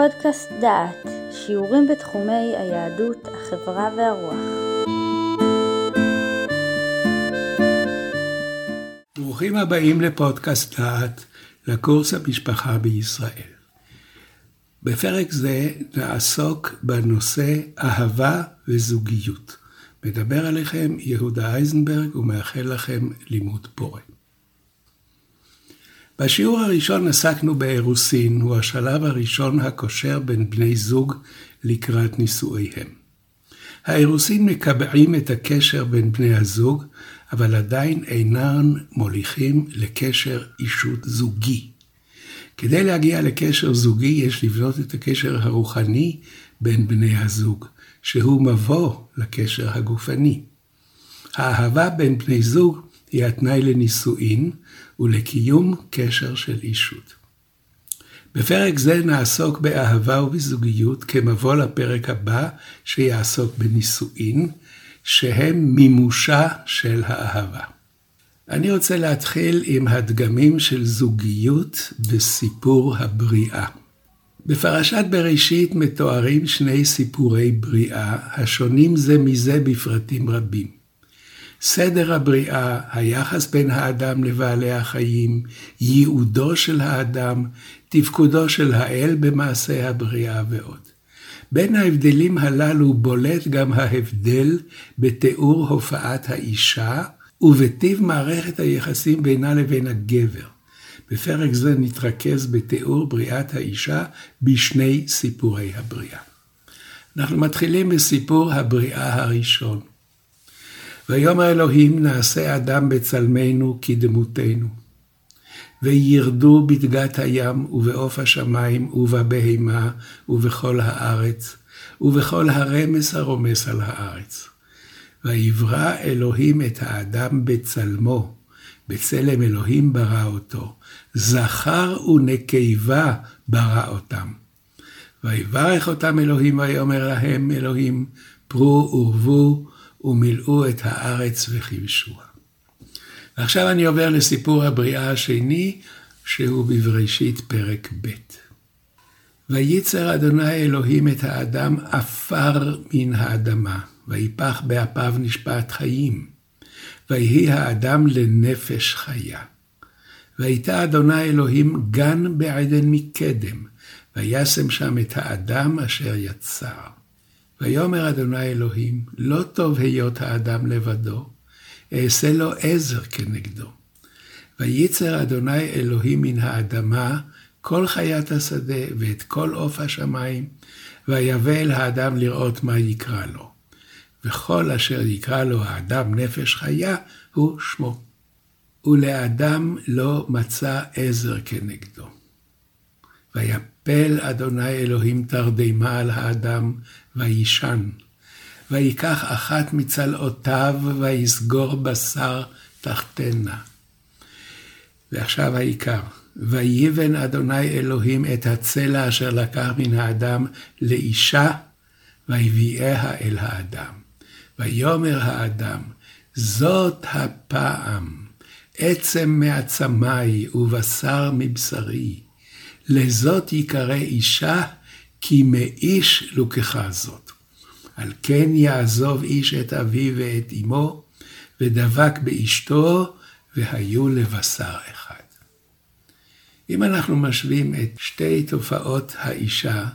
פודקאסט דעת, שיעורים בתחומי היהדות, החברה והרוח. ברוכים הבאים לפודקאסט דעת, לקורס המשפחה בישראל. בפרק זה נעסוק בנושא אהבה וזוגיות. מדבר עליכם יהודה אייזנברג ומאחל לכם לימוד פורה. בשיעור הראשון עסקנו באירוסין, הוא השלב הראשון הקושר בין בני זוג לקראת נישואיהם. האירוסין מקבעים את הקשר בין בני הזוג, אבל עדיין אינם מוליכים לקשר אישות זוגי. כדי להגיע לקשר זוגי יש לבנות את הקשר הרוחני בין בני הזוג, שהוא מבוא לקשר הגופני. האהבה בין בני זוג היא התנאי לנישואין ולקיום קשר של אישות. בפרק זה נעסוק באהבה ובזוגיות כמבוא לפרק הבא שיעסוק בנישואין, שהם מימושה של האהבה. אני רוצה להתחיל עם הדגמים של זוגיות בסיפור הבריאה. בפרשת בראשית מתוארים שני סיפורי בריאה, השונים זה מזה בפרטים רבים. סדר הבריאה, היחס בין האדם לבעלי החיים, ייעודו של האדם, תפקודו של האל במעשה הבריאה ועוד. בין ההבדלים הללו בולט גם ההבדל בתיאור הופעת האישה ובטיב מערכת היחסים בינה לבין הגבר. בפרק זה נתרכז בתיאור בריאת האישה בשני סיפורי הבריאה. אנחנו מתחילים בסיפור הבריאה הראשון. ויאמר אלוהים נעשה אדם בצלמנו כדמותנו. וירדו בדגת הים ובעוף השמיים ובבהמה ובכל הארץ ובכל הרמס הרומס על הארץ. ויברא אלוהים את האדם בצלמו, בצלם אלוהים ברא אותו, זכר ונקבה ברא אותם. ויברך אותם אלוהים ויאמר להם אלוהים פרו ורבו ומילאו את הארץ וכיבשוה. ועכשיו אני עובר לסיפור הבריאה השני, שהוא בבראשית פרק ב'. וייצר אדוני אלוהים את האדם עפר מן האדמה, ויפח באפיו נשפט חיים. ויהי האדם לנפש חיה. ויתה אדוני אלוהים גן בעדן מקדם, וישם שם את האדם אשר יצר. ויאמר אדוני אלוהים, לא טוב היות האדם לבדו, אעשה לו עזר כנגדו. וייצר אדוני אלוהים מן האדמה כל חיית השדה ואת כל עוף השמיים, ויבא אל האדם לראות מה יקרא לו. וכל אשר יקרא לו האדם נפש חיה, הוא שמו. ולאדם לא מצא עזר כנגדו. ויפל אדוני אלוהים תרדמה על האדם, וישן. ויקח אחת מצלעותיו, ויסגור בשר תחתנה. ועכשיו העיקר. ויבן אדוני אלוהים את הצלע אשר לקח מן האדם לאישה, ויביאיה אל האדם. ויאמר האדם, זאת הפעם, עצם מעצמי ובשר מבשרי. לזאת יקרא אישה, כי מאיש לוקחה זאת. על כן יעזוב איש את אביו ואת אמו, ודבק באשתו, והיו לבשר אחד. אם אנחנו משווים את שתי תופעות האישה,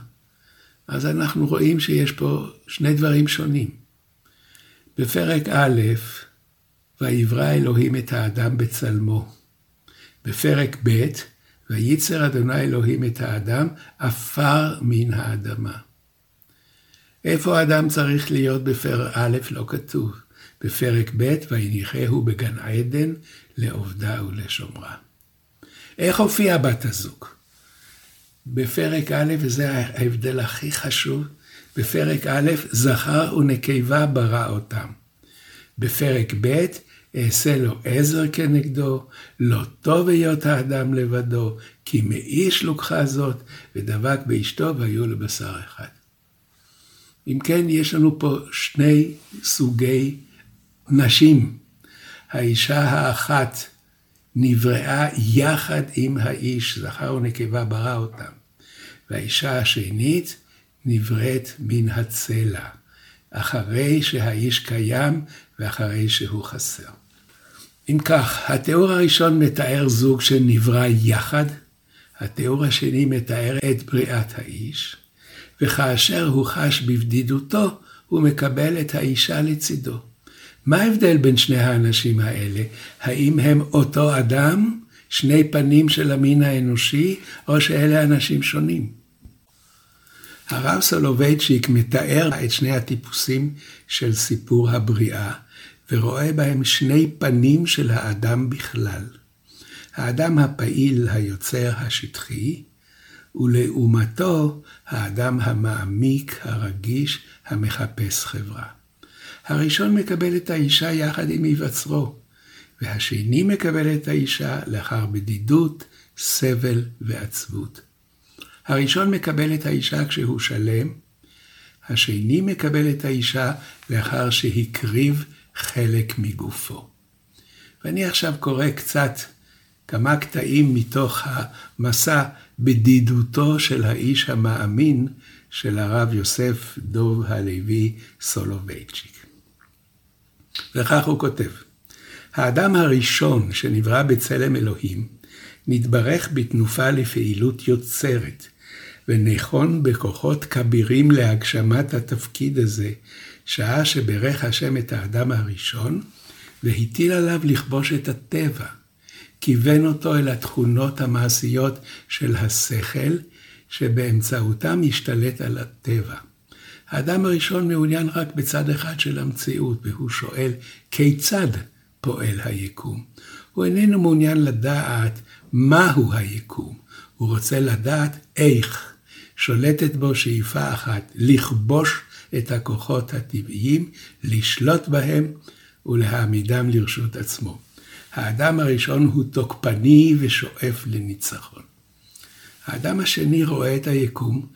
אז אנחנו רואים שיש פה שני דברים שונים. בפרק א', ויברא אלוהים את האדם בצלמו. בפרק ב', וייצר אדוני אלוהים את האדם עפר מן האדמה. איפה האדם צריך להיות בפרק א', לא כתוב. בפרק ב', ויניחהו בגן עדן לעובדה ולשומרה. איך הופיעה בת הזוג? בפרק א', וזה ההבדל הכי חשוב, בפרק א', זכר ונקבה ברא אותם. בפרק ב', אעשה לו עזר כנגדו, לא טוב היות האדם לבדו, כי מאיש לוקחה זאת, ודבק באשתו והיו לבשר אחד. אם כן, יש לנו פה שני סוגי נשים. האישה האחת נבראה יחד עם האיש, זכר ונקבה ברא אותם. והאישה השנית נבראת מן הצלע, אחרי שהאיש קיים ואחרי שהוא חסר. אם כך, התיאור הראשון מתאר זוג שנברא יחד, התיאור השני מתאר את בריאת האיש, וכאשר הוא חש בבדידותו, הוא מקבל את האישה לצידו. מה ההבדל בין שני האנשים האלה? האם הם אותו אדם, שני פנים של המין האנושי, או שאלה אנשים שונים? הרב סולובייצ'יק מתאר את שני הטיפוסים של סיפור הבריאה, ורואה בהם שני פנים של האדם בכלל. האדם הפעיל, היוצר, השטחי, ולעומתו האדם המעמיק, הרגיש, המחפש חברה. הראשון מקבל את האישה יחד עם היווצרו, והשני מקבל את האישה לאחר בדידות, סבל ועצבות. הראשון מקבל את האישה כשהוא שלם, השני מקבל את האישה לאחר שהקריב חלק מגופו. ואני עכשיו קורא קצת כמה קטעים מתוך המסע בדידותו של האיש המאמין של הרב יוסף דוב הלוי סולובייצ'יק. וכך הוא כותב: האדם הראשון שנברא בצלם אלוהים, נתברך בתנופה לפעילות יוצרת, ונכון בכוחות כבירים להגשמת התפקיד הזה, שעה שברך השם את האדם הראשון, והטיל עליו לכבוש את הטבע. כיוון אותו אל התכונות המעשיות של השכל, שבאמצעותם ישתלט על הטבע. האדם הראשון מעוניין רק בצד אחד של המציאות, והוא שואל, כיצד פועל היקום? הוא איננו מעוניין לדעת מהו היקום, הוא רוצה לדעת איך. שולטת בו שאיפה אחת, לכבוש את הכוחות הטבעיים, לשלוט בהם ולהעמידם לרשות עצמו. האדם הראשון הוא תוקפני ושואף לניצחון. האדם השני רואה את היקום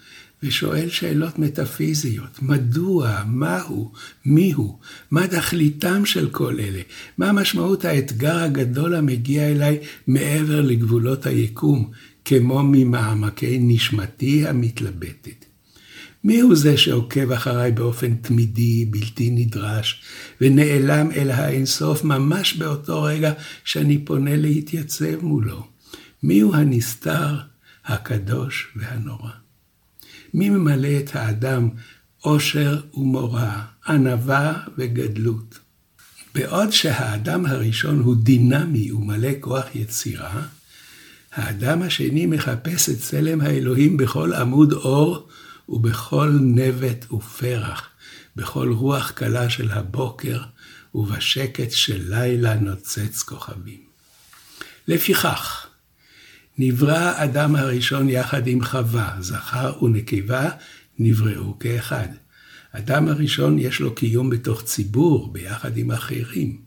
ושואל שאלות מטאפיזיות. מדוע? מהו? מיהו? מה תכליתם של כל אלה? מה משמעות האתגר הגדול המגיע אליי מעבר לגבולות היקום, כמו ממעמקי נשמתי המתלבטת? מי הוא זה שעוקב אחריי באופן תמידי, בלתי נדרש, ונעלם אל האינסוף ממש באותו רגע שאני פונה להתייצב מולו? מי הוא הנסתר, הקדוש והנורא? מי ממלא את האדם עושר ומורא, ענווה וגדלות? בעוד שהאדם הראשון הוא דינמי ומלא כוח יצירה, האדם השני מחפש את צלם האלוהים בכל עמוד אור ובכל נבט ופרח, בכל רוח קלה של הבוקר, ובשקט של לילה נוצץ כוכבים. לפיכך, נברא אדם הראשון יחד עם חווה, זכר ונקבה נבראו כאחד. אדם הראשון יש לו קיום בתוך ציבור, ביחד עם אחרים.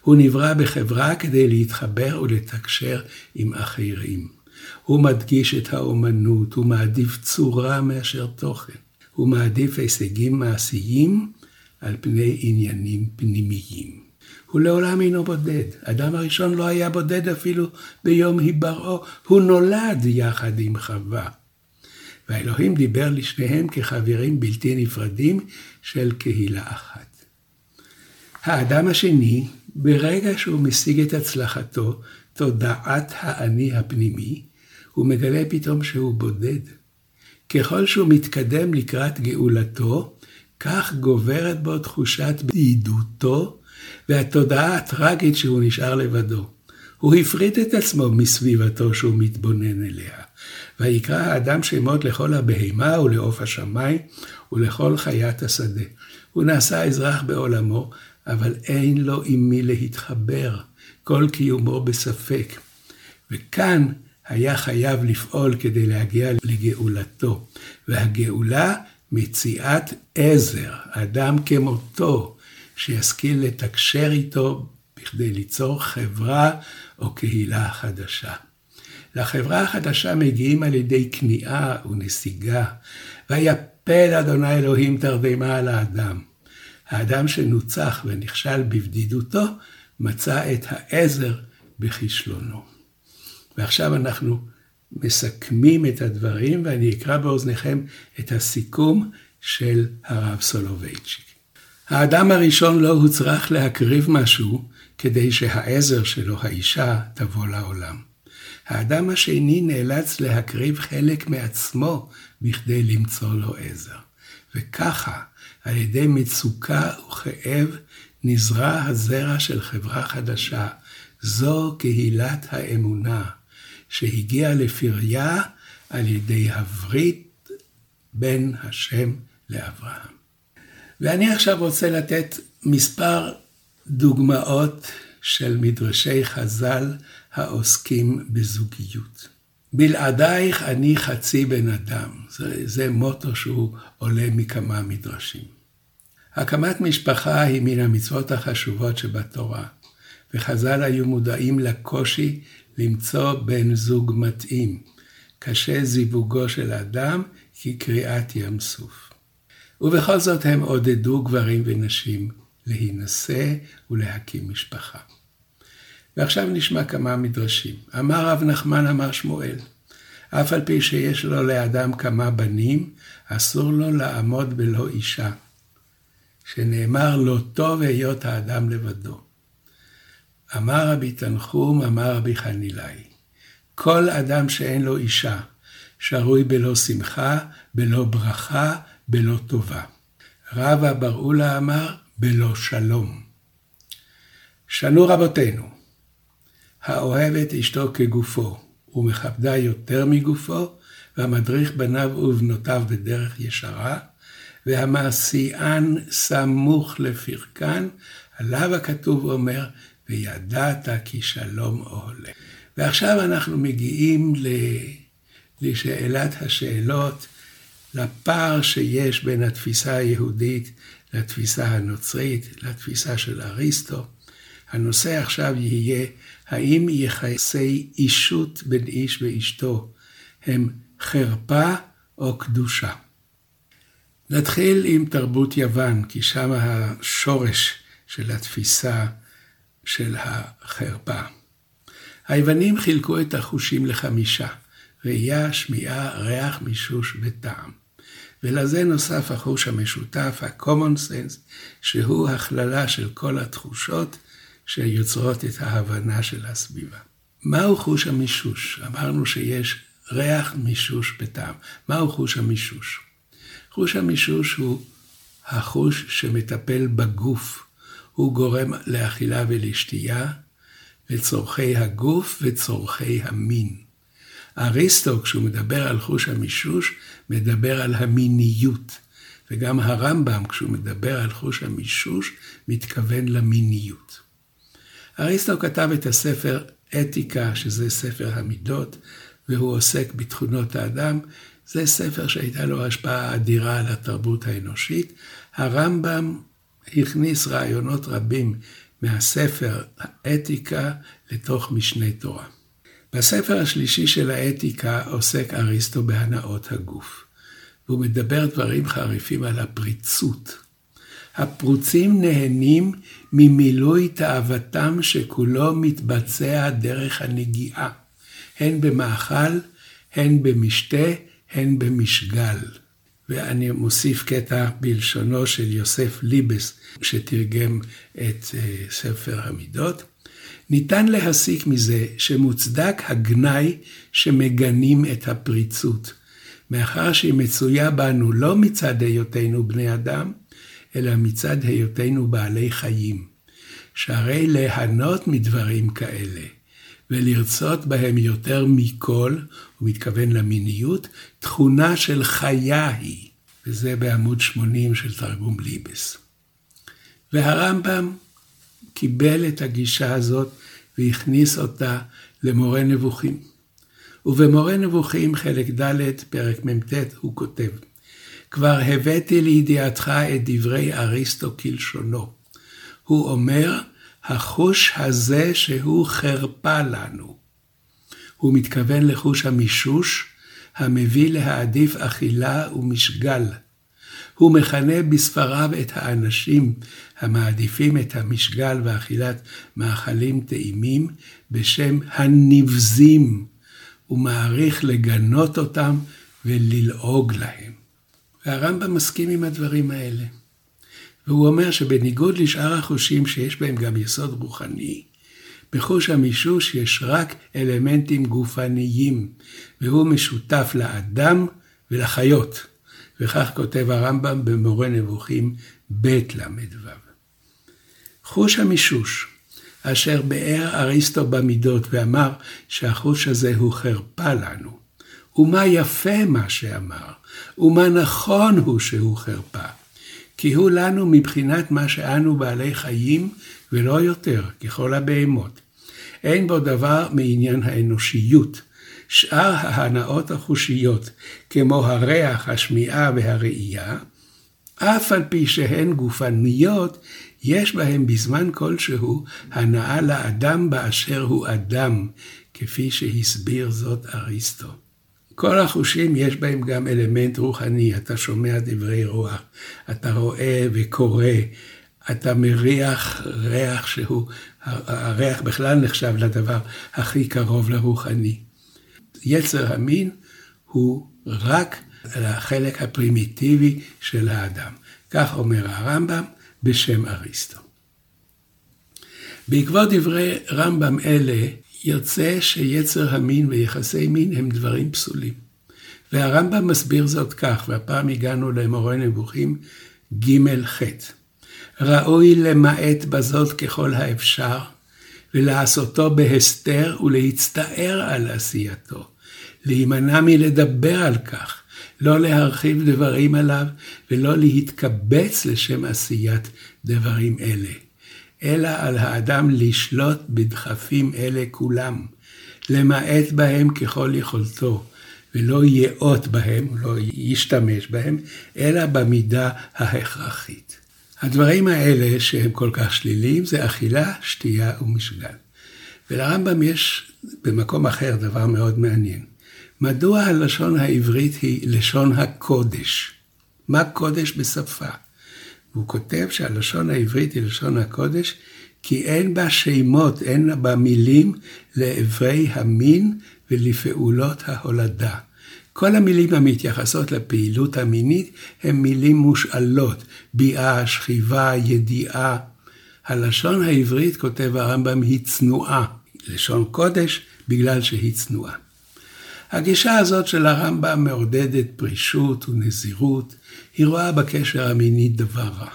הוא נברא בחברה כדי להתחבר ולתקשר עם אחרים. הוא מדגיש את האומנות, הוא מעדיף צורה מאשר תוכן. הוא מעדיף הישגים מעשיים על פני עניינים פנימיים. הוא לעולם אינו בודד. אדם הראשון לא היה בודד אפילו ביום היבראו, הוא נולד יחד עם חווה. והאלוהים דיבר לשניהם כחברים בלתי נפרדים של קהילה אחת. האדם השני, ברגע שהוא משיג את הצלחתו, תודעת האני הפנימי, הוא מגלה פתאום שהוא בודד. ככל שהוא מתקדם לקראת גאולתו, כך גוברת בו תחושת בדידותו והתודעה הטרגית שהוא נשאר לבדו. הוא הפריט את עצמו מסביבתו שהוא מתבונן אליה. ויקרא האדם שמות לכל הבהמה ולעוף השמיים ולכל חיית השדה. הוא נעשה אזרח בעולמו, אבל אין לו עם מי להתחבר, כל קיומו בספק. וכאן היה חייב לפעול כדי להגיע לגאולתו, והגאולה מציאת עזר, אדם כמותו, שישכיל לתקשר איתו בכדי ליצור חברה או קהילה חדשה. לחברה החדשה מגיעים על ידי כניעה ונסיגה, ויפל אדוני אלוהים תרדמה על האדם. האדם שנוצח ונכשל בבדידותו, מצא את העזר בכישלונו. ועכשיו אנחנו מסכמים את הדברים, ואני אקרא באוזניכם את הסיכום של הרב סולובייצ'יק. האדם הראשון לא הוצרך להקריב משהו כדי שהעזר שלו, האישה, תבוא לעולם. האדם השני נאלץ להקריב חלק מעצמו בכדי למצוא לו עזר. וככה, על ידי מצוקה וכאב, נזרע הזרע של חברה חדשה. זו קהילת האמונה, שהגיעה לפריה על ידי הברית בין השם לאברהם. ואני עכשיו רוצה לתת מספר דוגמאות של מדרשי חז"ל העוסקים בזוגיות. בלעדייך אני חצי בן אדם, זה, זה מוטו שהוא עולה מכמה מדרשים. הקמת משפחה היא מן המצוות החשובות שבתורה, וחז"ל היו מודעים לקושי למצוא בן זוג מתאים. קשה זיווגו של אדם כקריעת ים סוף. ובכל זאת הם עודדו גברים ונשים להינשא ולהקים משפחה. ועכשיו נשמע כמה מדרשים. אמר רב נחמן אמר שמואל, אף על פי שיש לו לאדם כמה בנים, אסור לו לעמוד בלא אישה. שנאמר לא טוב היות האדם לבדו. אמר רבי תנחום, אמר רבי חנילאי, כל אדם שאין לו אישה, שרוי בלא שמחה, בלא ברכה, בלא טובה. רבא בראולה אמר, בלא שלום. שנו רבותינו, האוהב את אשתו כגופו, ומכבדה יותר מגופו, והמדריך בניו ובנותיו בדרך ישרה, והמעשיין סמוך לפרקן, עליו הכתוב אומר, וידעת כי שלום אוהלה. ועכשיו אנחנו מגיעים לשאלת השאלות, לפער שיש בין התפיסה היהודית לתפיסה הנוצרית, לתפיסה של אריסטו. הנושא עכשיו יהיה, האם יחסי אישות בין איש ואשתו הם חרפה או קדושה? נתחיל עם תרבות יוון, כי שם השורש של התפיסה של החרפה. היוונים חילקו את החושים לחמישה, ראייה, שמיעה, ריח, מישוש וטעם. ולזה נוסף החוש המשותף, ה-common sense, שהוא הכללה של כל התחושות שיוצרות את ההבנה של הסביבה. מהו חוש המישוש? אמרנו שיש ריח, מישוש וטעם. מהו חוש המישוש? חוש המישוש הוא החוש שמטפל בגוף. הוא גורם לאכילה ולשתייה, לצורכי הגוף וצורכי המין. אריסטו, כשהוא מדבר על חוש המישוש, מדבר על המיניות. וגם הרמב"ם, כשהוא מדבר על חוש המישוש, מתכוון למיניות. אריסטו כתב את הספר אתיקה, שזה ספר המידות, והוא עוסק בתכונות האדם. זה ספר שהייתה לו השפעה אדירה על התרבות האנושית. הרמב"ם הכניס רעיונות רבים מהספר האתיקה לתוך משנה תורה. בספר השלישי של האתיקה עוסק אריסטו בהנאות הגוף, והוא מדבר דברים חריפים על הפריצות. הפרוצים נהנים ממילוי תאוותם שכולו מתבצע דרך הנגיעה, הן במאכל, הן במשתה, הן במשגל. ואני מוסיף קטע בלשונו של יוסף ליבס, שתרגם את אה, ספר המידות. ניתן להסיק מזה שמוצדק הגנאי שמגנים את הפריצות, מאחר שהיא מצויה בנו לא מצד היותנו בני אדם, אלא מצד היותנו בעלי חיים. שהרי ליהנות מדברים כאלה, ולרצות בהם יותר מכל, הוא מתכוון למיניות, תכונה של חיה היא, וזה בעמוד 80 של תרגום ליבס. והרמב"ם קיבל את הגישה הזאת והכניס אותה למורה נבוכים. ובמורה נבוכים, חלק ד', פרק מ"ט, הוא כותב, כבר הבאתי לידיעתך את דברי אריסטו כלשונו. הוא אומר, החוש הזה שהוא חרפה לנו. הוא מתכוון לחוש המישוש, המביא להעדיף אכילה ומשגל. הוא מכנה בספריו את האנשים המעדיפים את המשגל ואכילת מאכלים טעימים בשם הנבזים, ומעריך לגנות אותם וללעוג להם. והרמב"ם מסכים עם הדברים האלה. והוא אומר שבניגוד לשאר החושים שיש בהם גם יסוד רוחני, בחוש המישוש יש רק אלמנטים גופניים, והוא משותף לאדם ולחיות. וכך כותב הרמב"ם במורה נבוכים ב' ל"ו. חוש המישוש, אשר ביאר אריסטו במידות ואמר שהחוש הזה הוא חרפה לנו, ומה יפה מה שאמר, ומה נכון הוא שהוא חרפה. כי הוא לנו מבחינת מה שאנו בעלי חיים, ולא יותר, ככל הבהמות. אין בו דבר מעניין האנושיות. שאר ההנאות החושיות, כמו הריח, השמיעה והראייה, אף על פי שהן גופניות, יש בהם בזמן כלשהו הנאה לאדם באשר הוא אדם, כפי שהסביר זאת אריסטו. כל החושים יש בהם גם אלמנט רוחני, אתה שומע דברי רוח, אתה רואה וקורא, אתה מריח ריח שהוא, הריח בכלל נחשב לדבר הכי קרוב לרוחני. יצר המין הוא רק החלק הפרימיטיבי של האדם. כך אומר הרמב"ם בשם אריסטו. בעקבות דברי רמב"ם אלה, יוצא שיצר המין ויחסי מין הם דברים פסולים. והרמב"ם מסביר זאת כך, והפעם הגענו למורה נבוכים ג'-ח'. ראוי למעט בזאת ככל האפשר, ולעשותו בהסתר ולהצטער על עשייתו, להימנע מלדבר על כך, לא להרחיב דברים עליו, ולא להתקבץ לשם עשיית דברים אלה. אלא על האדם לשלוט בדחפים אלה כולם, למעט בהם ככל יכולתו, ולא יאות בהם, לא ישתמש בהם, אלא במידה ההכרחית. הדברים האלה שהם כל כך שליליים זה אכילה, שתייה ומשגל. ולרמב"ם יש במקום אחר דבר מאוד מעניין. מדוע הלשון העברית היא לשון הקודש? מה קודש בשפה? והוא כותב שהלשון העברית היא לשון הקודש, כי אין בה שמות, אין בה מילים לאיברי המין ולפעולות ההולדה. כל המילים המתייחסות לפעילות המינית הן מילים מושאלות, ביאה, שכיבה, ידיעה. הלשון העברית, כותב הרמב"ם, היא צנועה. לשון קודש, בגלל שהיא צנועה. הגישה הזאת של הרמב"ם מעודדת פרישות ונזירות, היא רואה בקשר המיני דבר רע.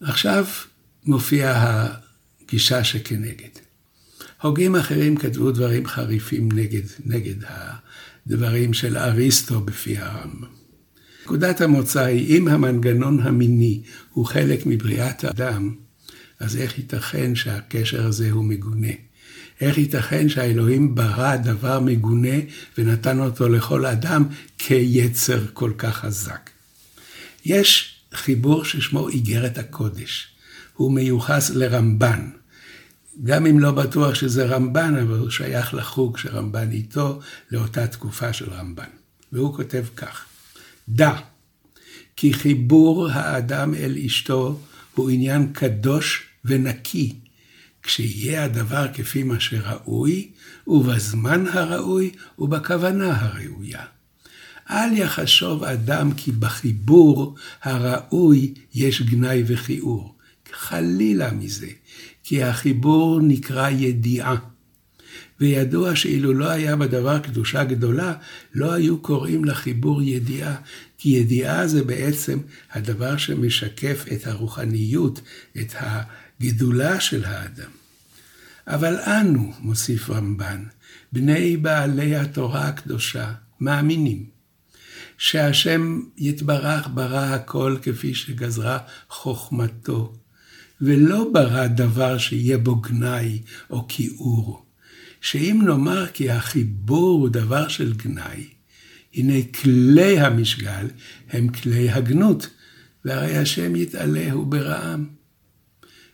עכשיו מופיעה הגישה שכנגד. הוגים אחרים כתבו דברים חריפים נגד, נגד הדברים של אריסטו בפי הרמב"ם. נקודת המוצא היא, אם המנגנון המיני הוא חלק מבריאת האדם, אז איך ייתכן שהקשר הזה הוא מגונה? איך ייתכן שהאלוהים ברא דבר מגונה ונתן אותו לכל אדם כיצר כל כך חזק? יש חיבור ששמו איגרת הקודש. הוא מיוחס לרמב"ן. גם אם לא בטוח שזה רמב"ן, אבל הוא שייך לחוג שרמב"ן איתו לאותה תקופה של רמב"ן. והוא כותב כך: דע כי חיבור האדם אל אשתו הוא עניין קדוש ונקי, כשיהיה הדבר כפי מה שראוי, ובזמן הראוי, ובכוונה הראויה. אל יחשוב אדם כי בחיבור הראוי יש גנאי וכיעור. חלילה מזה, כי החיבור נקרא ידיעה. וידוע שאילו לא היה בדבר קדושה גדולה, לא היו קוראים לחיבור ידיעה, כי ידיעה זה בעצם הדבר שמשקף את הרוחניות, את הגדולה של האדם. אבל אנו, מוסיף רמב"ן, בני בעלי התורה הקדושה, מאמינים שהשם יתברך ברא הכל כפי שגזרה חוכמתו, ולא ברא דבר שיהיה בו גנאי או כיעור. שאם נאמר כי החיבור הוא דבר של גנאי, הנה כלי המשגל הם כלי הגנות, והרי השם יתעלהו ברעם.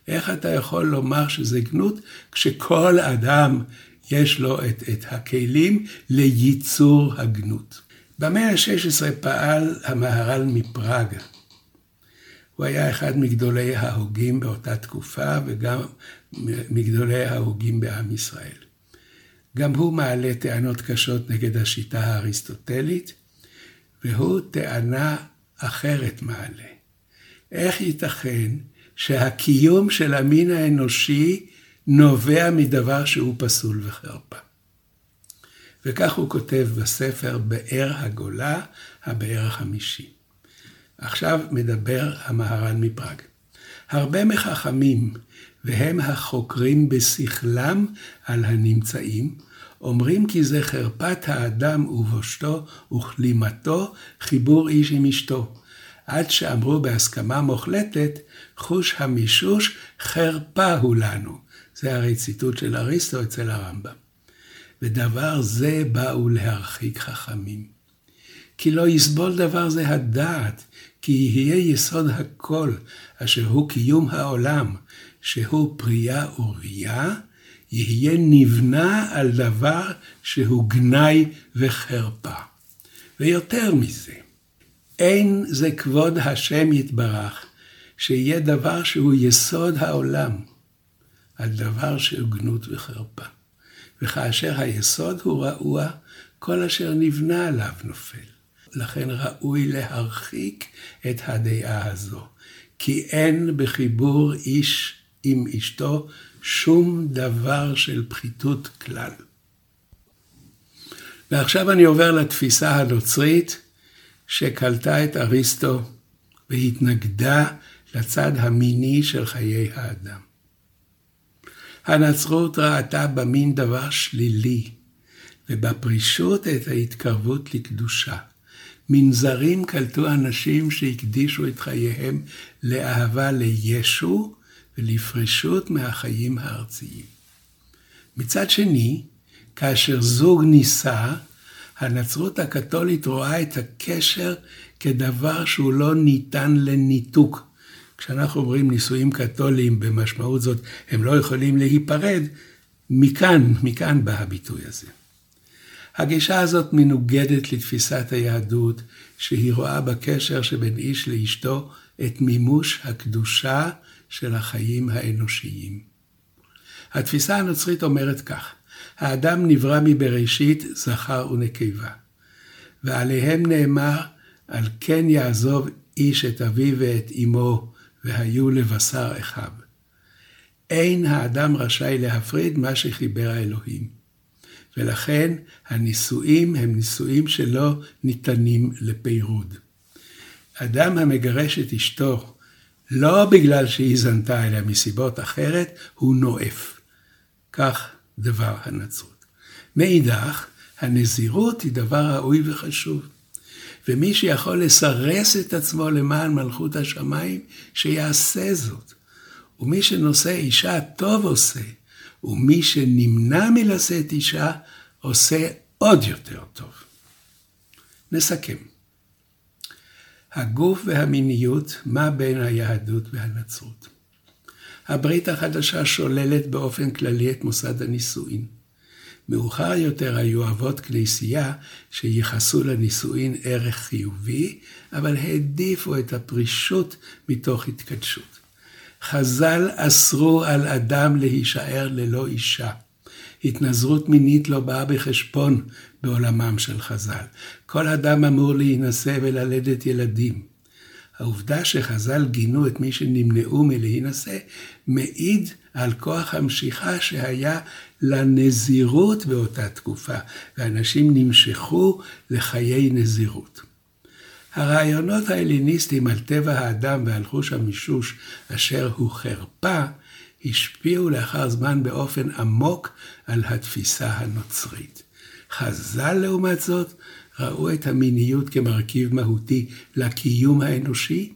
איך אתה יכול לומר שזה גנות, כשכל אדם יש לו את, את הכלים לייצור הגנות? במאה ה-16 פעל המהר"ל מפראג. הוא היה אחד מגדולי ההוגים באותה תקופה וגם מגדולי ההוגים בעם ישראל. גם הוא מעלה טענות קשות נגד השיטה האריסטוטלית, והוא טענה אחרת מעלה. איך ייתכן שהקיום של המין האנושי נובע מדבר שהוא פסול וחרפה? וכך הוא כותב בספר באר הגולה, הבאר החמישי. עכשיו מדבר המהר"ן מפראג. הרבה מחכמים, והם החוקרים בשכלם על הנמצאים, אומרים כי זה חרפת האדם ובושתו וכלימתו חיבור איש עם אשתו. עד שאמרו בהסכמה מוחלטת, חוש המישוש חרפה הוא לנו. זה הרי ציטוט של אריסטו אצל הרמב"ם. ודבר זה באו להרחיק חכמים. כי לא יסבול דבר זה הדעת, כי יהיה יסוד הכל, אשר הוא קיום העולם, שהוא פרייה ורבייה, יהיה נבנה על דבר שהוא גנאי וחרפה. ויותר מזה, אין זה כבוד השם יתברך, שיהיה דבר שהוא יסוד העולם, על דבר שהוא גנות וחרפה. וכאשר היסוד הוא רעוע, כל אשר נבנה עליו נופל. לכן ראוי להרחיק את הדעה הזו, כי אין בחיבור איש עם אשתו שום דבר של פחיתות כלל. ועכשיו אני עובר לתפיסה הנוצרית שקלטה את אריסטו והתנגדה לצד המיני של חיי האדם. הנצרות ראתה במין דבר שלילי, ובפרישות את ההתקרבות לקדושה. מנזרים קלטו אנשים שהקדישו את חייהם לאהבה לישו ולפרישות מהחיים הארציים. מצד שני, כאשר זוג נישא, הנצרות הקתולית רואה את הקשר כדבר שהוא לא ניתן לניתוק. כשאנחנו אומרים נישואים קתוליים במשמעות זאת, הם לא יכולים להיפרד, מכאן, מכאן בא הביטוי הזה. הגישה הזאת מנוגדת לתפיסת היהדות, שהיא רואה בקשר שבין איש לאשתו את מימוש הקדושה של החיים האנושיים. התפיסה הנוצרית אומרת כך, האדם נברא מבראשית זכר ונקבה, ועליהם נאמר, על כן יעזוב איש את אביו ואת אמו, והיו לבשר אחיו. אין האדם רשאי להפריד מה שחיבר האלוהים. ולכן הנישואים הם נישואים שלא ניתנים לפירוד. אדם המגרש את אשתו לא בגלל שהיא זנתה, אלא מסיבות אחרת, הוא נואף. כך דבר הנצרות. מאידך, הנזירות היא דבר ראוי וחשוב. ומי שיכול לסרס את עצמו למען מלכות השמיים, שיעשה זאת. ומי שנושא אישה טוב עושה, ומי שנמנע מלשאת אישה, עושה עוד יותר טוב. נסכם. הגוף והמיניות, מה בין היהדות והנצרות? הברית החדשה שוללת באופן כללי את מוסד הנישואין. מאוחר יותר היו אבות כנסייה שייחסו לנישואין ערך חיובי, אבל העדיפו את הפרישות מתוך התקדשות. חז"ל אסרו על אדם להישאר ללא אישה. התנזרות מינית לא באה בחשבון בעולמם של חז"ל. כל אדם אמור להינשא וללדת ילדים. העובדה שחז"ל גינו את מי שנמנעו מלהינשא, מעיד על כוח המשיכה שהיה לנזירות באותה תקופה, ואנשים נמשכו לחיי נזירות. הרעיונות ההליניסטיים על טבע האדם ועל חוש המישוש אשר הוא חרפה, השפיעו לאחר זמן באופן עמוק על התפיסה הנוצרית. חז"ל לעומת זאת ראו את המיניות כמרכיב מהותי לקיום האנושי,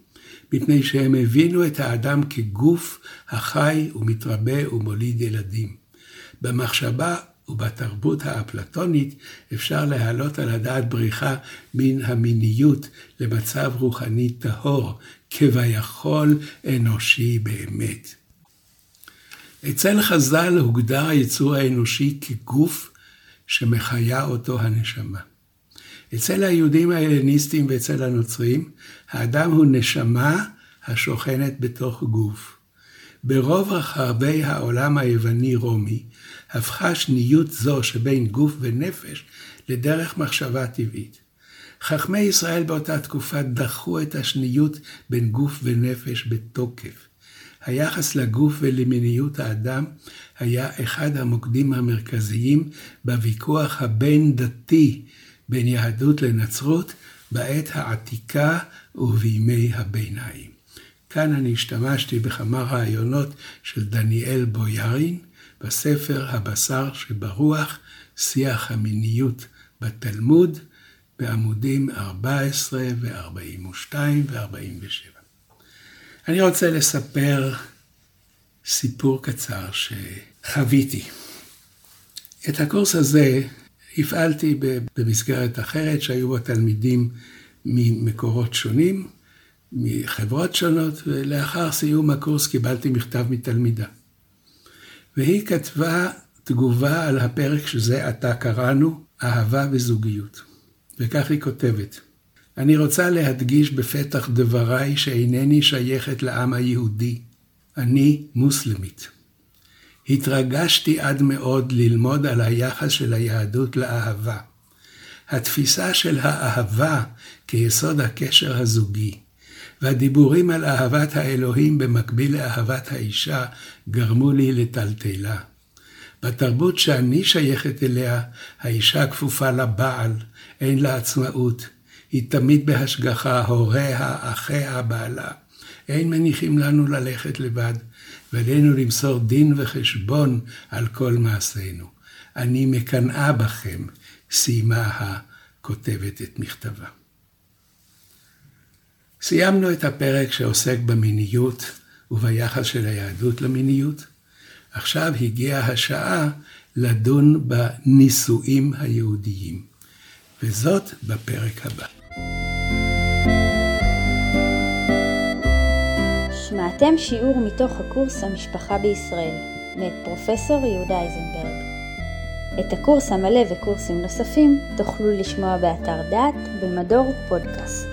מפני שהם הבינו את האדם כגוף החי ומתרבה ומוליד ילדים. במחשבה ובתרבות האפלטונית אפשר להעלות על הדעת בריחה מן המיניות למצב רוחני טהור, כביכול אנושי באמת. אצל חז"ל הוגדר היצור האנושי כגוף שמחיה אותו הנשמה. אצל היהודים ההלניסטים ואצל הנוצרים, האדם הוא נשמה השוכנת בתוך גוף. ברוב רחבי העולם היווני-רומי, הפכה שניות זו שבין גוף ונפש לדרך מחשבה טבעית. חכמי ישראל באותה תקופה דחו את השניות בין גוף ונפש בתוקף. היחס לגוף ולמיניות האדם היה אחד המוקדים המרכזיים בוויכוח הבין-דתי בין יהדות לנצרות בעת העתיקה ובימי הביניים. כאן אני השתמשתי בכמה רעיונות של דניאל בויארין בספר הבשר שברוח, שיח המיניות בתלמוד, בעמודים 14 ו-42 ו-47. אני רוצה לספר סיפור קצר שחוויתי. את הקורס הזה הפעלתי במסגרת אחרת שהיו בו תלמידים ממקורות שונים, מחברות שונות, ולאחר סיום הקורס קיבלתי מכתב מתלמידה. והיא כתבה תגובה על הפרק שזה עתה קראנו, אהבה וזוגיות. וכך היא כותבת: אני רוצה להדגיש בפתח דבריי שאינני שייכת לעם היהודי, אני מוסלמית. התרגשתי עד מאוד ללמוד על היחס של היהדות לאהבה. התפיסה של האהבה כיסוד הקשר הזוגי, והדיבורים על אהבת האלוהים במקביל לאהבת האישה גרמו לי לטלטלה. בתרבות שאני שייכת אליה, האישה כפופה לבעל, אין לה עצמאות. היא תמיד בהשגחה, הוריה, אחיה, בעלה. אין מניחים לנו ללכת לבד, ועלינו למסור דין וחשבון על כל מעשינו. אני מקנאה בכם, סיימה הכותבת את מכתבה. סיימנו את הפרק שעוסק במיניות וביחס של היהדות למיניות. עכשיו הגיעה השעה לדון בנישואים היהודיים, וזאת בפרק הבא. שמעתם שיעור מתוך הקורס המשפחה בישראל, מאת פרופסור יהודה איזנברג. את הקורס המלא וקורסים נוספים תוכלו לשמוע באתר דעת במדור פודקאסט.